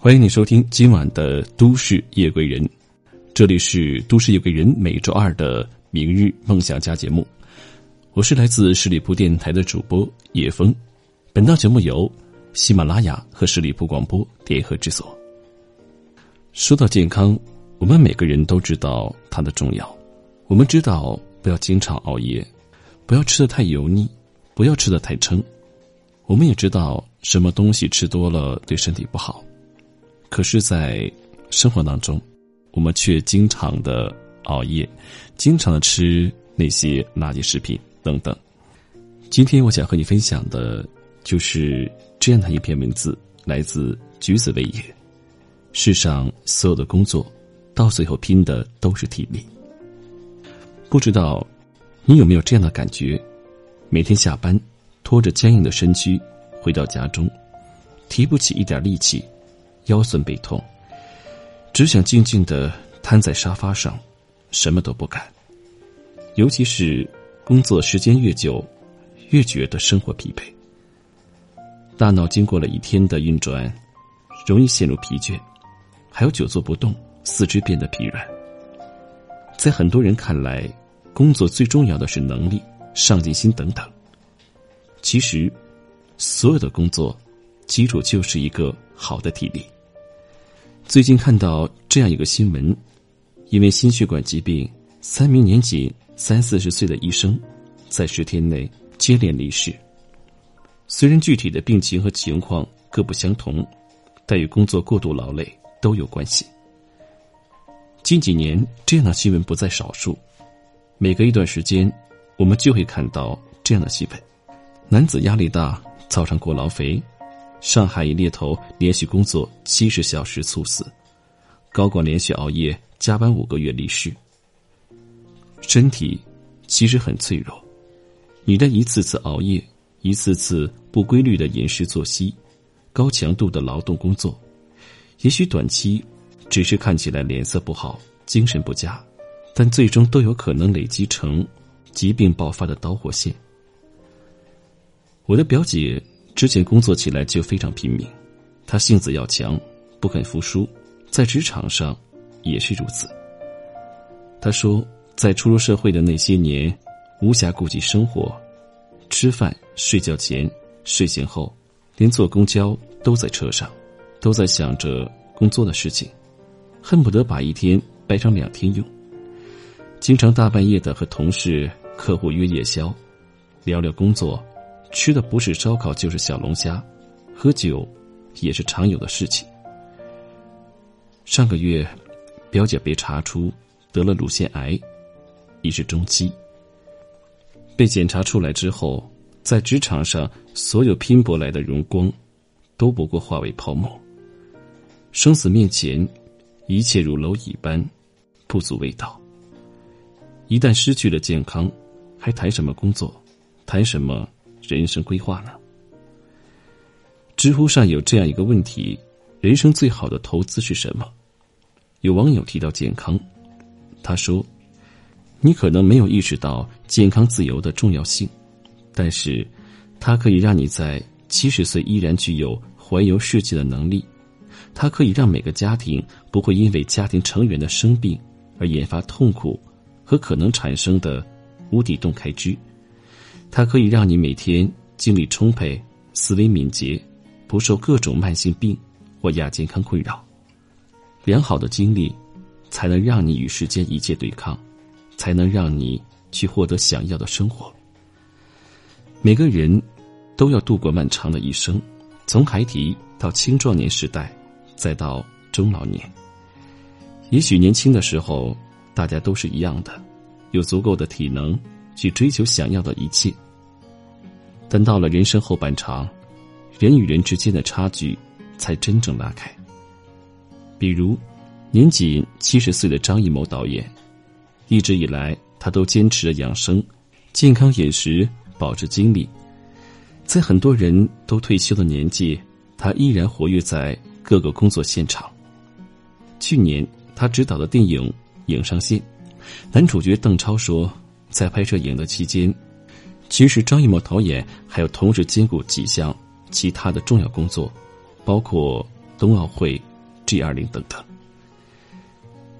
欢迎你收听今晚的《都市夜归人》，这里是《都市夜归人》每周二的明日梦想家节目，我是来自十里铺电台的主播叶峰。本档节目由喜马拉雅和十里铺广播联合制作。说到健康，我们每个人都知道它的重要。我们知道不要经常熬夜，不要吃的太油腻，不要吃的太撑。我们也知道什么东西吃多了对身体不好。可是，在生活当中，我们却经常的熬夜，经常的吃那些垃圾食品等等。今天我想和你分享的，就是这样的一篇文字，来自橘子味也。世上所有的工作，到最后拼的都是体力。不知道你有没有这样的感觉？每天下班，拖着僵硬的身躯回到家中，提不起一点力气。腰酸背痛，只想静静的瘫在沙发上，什么都不干。尤其是工作时间越久，越觉得生活疲惫。大脑经过了一天的运转，容易陷入疲倦，还有久坐不动，四肢变得疲软。在很多人看来，工作最重要的是能力、上进心等等。其实，所有的工作，基础就是一个好的体力。最近看到这样一个新闻，因为心血管疾病，三名年仅三四十岁的医生，在十天内接连离世。虽然具体的病情和情况各不相同，但与工作过度劳累都有关系。近几年这样的新闻不在少数，每隔一段时间，我们就会看到这样的新闻：男子压力大，造成过劳肥。上海一猎头连续工作七十小时猝死，高管连续熬夜加班五个月离世。身体其实很脆弱，你的一次次熬夜，一次次不规律的饮食作息，高强度的劳动工作，也许短期只是看起来脸色不好、精神不佳，但最终都有可能累积成疾病爆发的导火线。我的表姐。之前工作起来就非常拼命，她性子要强，不肯服输，在职场上也是如此。他说，在初入社会的那些年，无暇顾及生活，吃饭、睡觉前、睡醒后，连坐公交都在车上，都在想着工作的事情，恨不得把一天掰成两天用。经常大半夜的和同事、客户约夜宵，聊聊工作。吃的不是烧烤就是小龙虾，喝酒也是常有的事情。上个月，表姐被查出得了乳腺癌，已是中期。被检查出来之后，在职场上所有拼搏来的荣光，都不过化为泡沫。生死面前，一切如蝼蚁般，不足为道。一旦失去了健康，还谈什么工作？谈什么？人生规划呢？知乎上有这样一个问题：人生最好的投资是什么？有网友提到健康，他说：“你可能没有意识到健康自由的重要性，但是它可以让你在七十岁依然具有环游世界的能力，它可以让每个家庭不会因为家庭成员的生病而引发痛苦和可能产生的无底洞开支。”它可以让你每天精力充沛、思维敏捷，不受各种慢性病或亚健康困扰。良好的精力，才能让你与世间一切对抗，才能让你去获得想要的生活。每个人都要度过漫长的一生，从孩提到青壮年时代，再到中老年。也许年轻的时候，大家都是一样的，有足够的体能。去追求想要的一切，但到了人生后半场，人与人之间的差距才真正拉开。比如，年仅七十岁的张艺谋导演，一直以来他都坚持着养生、健康饮食，保持精力。在很多人都退休的年纪，他依然活跃在各个工作现场。去年他执导的电影《影上线》，男主角邓超说，在拍摄影的期间，其实张艺谋导演还有同时兼顾几项其他的重要工作，包括冬奥会、G 二零等等。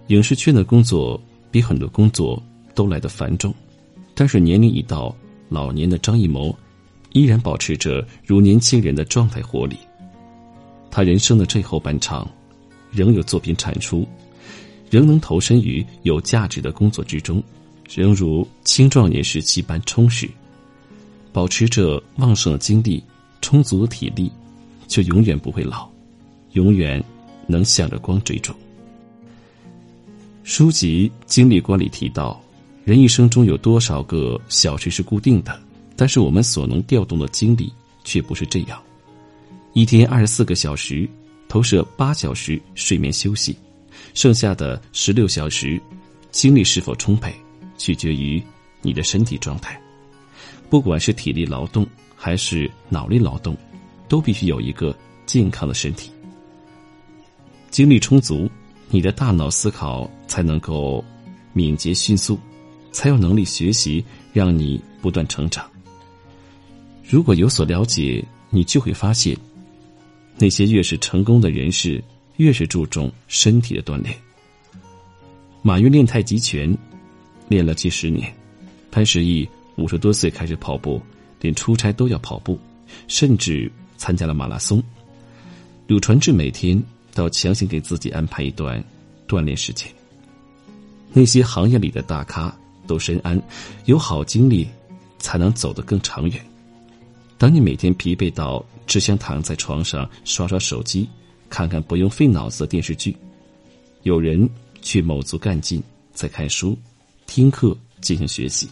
影视圈的工作比很多工作都来得繁重，但是年龄已到老年的张艺谋，依然保持着如年轻人的状态活力。他人生的最后半场，仍有作品产出。仍能投身于有价值的工作之中，仍如青壮年时期般充实，保持着旺盛的精力、充足的体力，就永远不会老，永远能向着光追逐。书籍《精力观》里提到，人一生中有多少个小时是固定的，但是我们所能调动的精力却不是这样。一天二十四个小时，投射八小时睡眠休息。剩下的十六小时，精力是否充沛，取决于你的身体状态。不管是体力劳动还是脑力劳动，都必须有一个健康的身体。精力充足，你的大脑思考才能够敏捷迅速，才有能力学习，让你不断成长。如果有所了解，你就会发现，那些越是成功的人士。越是注重身体的锻炼。马云练太极拳，练了几十年；潘石屹五十多岁开始跑步，连出差都要跑步，甚至参加了马拉松。柳传志每天都要强行给自己安排一段锻炼时间。那些行业里的大咖都深谙，有好精力才能走得更长远。当你每天疲惫到只想躺在床上刷刷手机。看看不用费脑子的电视剧，有人却卯足干劲在看书、听课进行学习。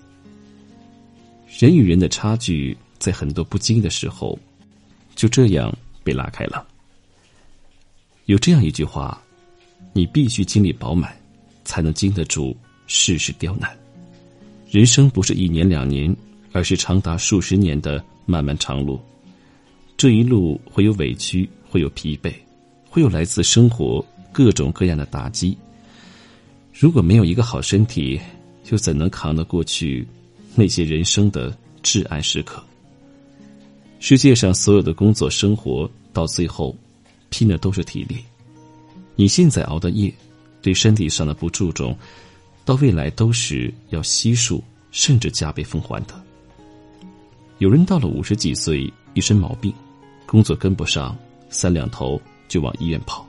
人与人的差距，在很多不经意的时候，就这样被拉开了。有这样一句话：你必须精力饱满，才能经得住世事刁难。人生不是一年两年，而是长达数十年的漫漫长路。这一路会有委屈，会有疲惫。会有来自生活各种各样的打击。如果没有一个好身体，又怎能扛得过去那些人生的至暗时刻？世界上所有的工作生活，到最后拼的都是体力。你现在熬的夜，对身体上的不注重，到未来都是要悉数甚至加倍奉还的。有人到了五十几岁，一身毛病，工作跟不上，三两头。就往医院跑，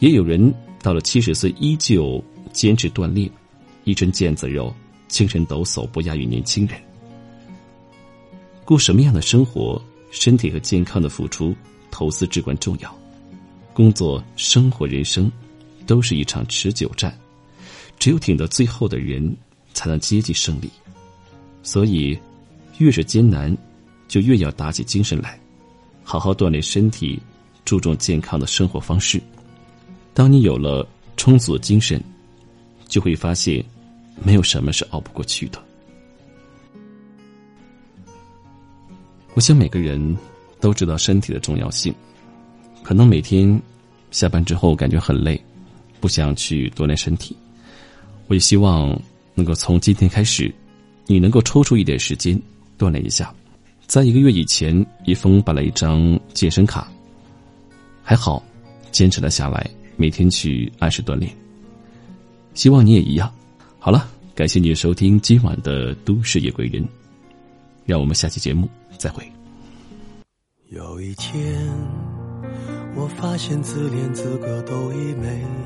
也有人到了七十岁依旧坚持锻炼，一身腱子肉，精神抖擞，不亚于年轻人。过什么样的生活，身体和健康的付出投资至关重要。工作、生活、人生，都是一场持久战，只有挺到最后的人，才能接近胜利。所以，越是艰难，就越要打起精神来，好好锻炼身体。注重健康的生活方式。当你有了充足的精神，就会发现，没有什么是熬不过去的。我想每个人都知道身体的重要性。可能每天下班之后感觉很累，不想去锻炼身体。我也希望能够从今天开始，你能够抽出一点时间锻炼一下。在一个月以前，一封办了一张健身卡。还好，坚持了下来，每天去按时锻炼。希望你也一样。好了，感谢你收听今晚的《都市夜归人》，让我们下期节目再会。有一天，我发现自怜资格都已没有，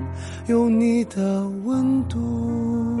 有你的温度。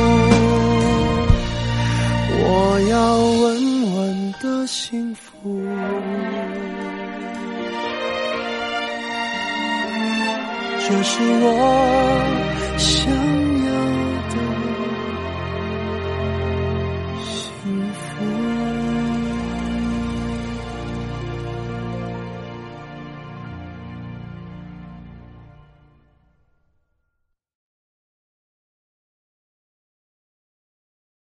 这是我想。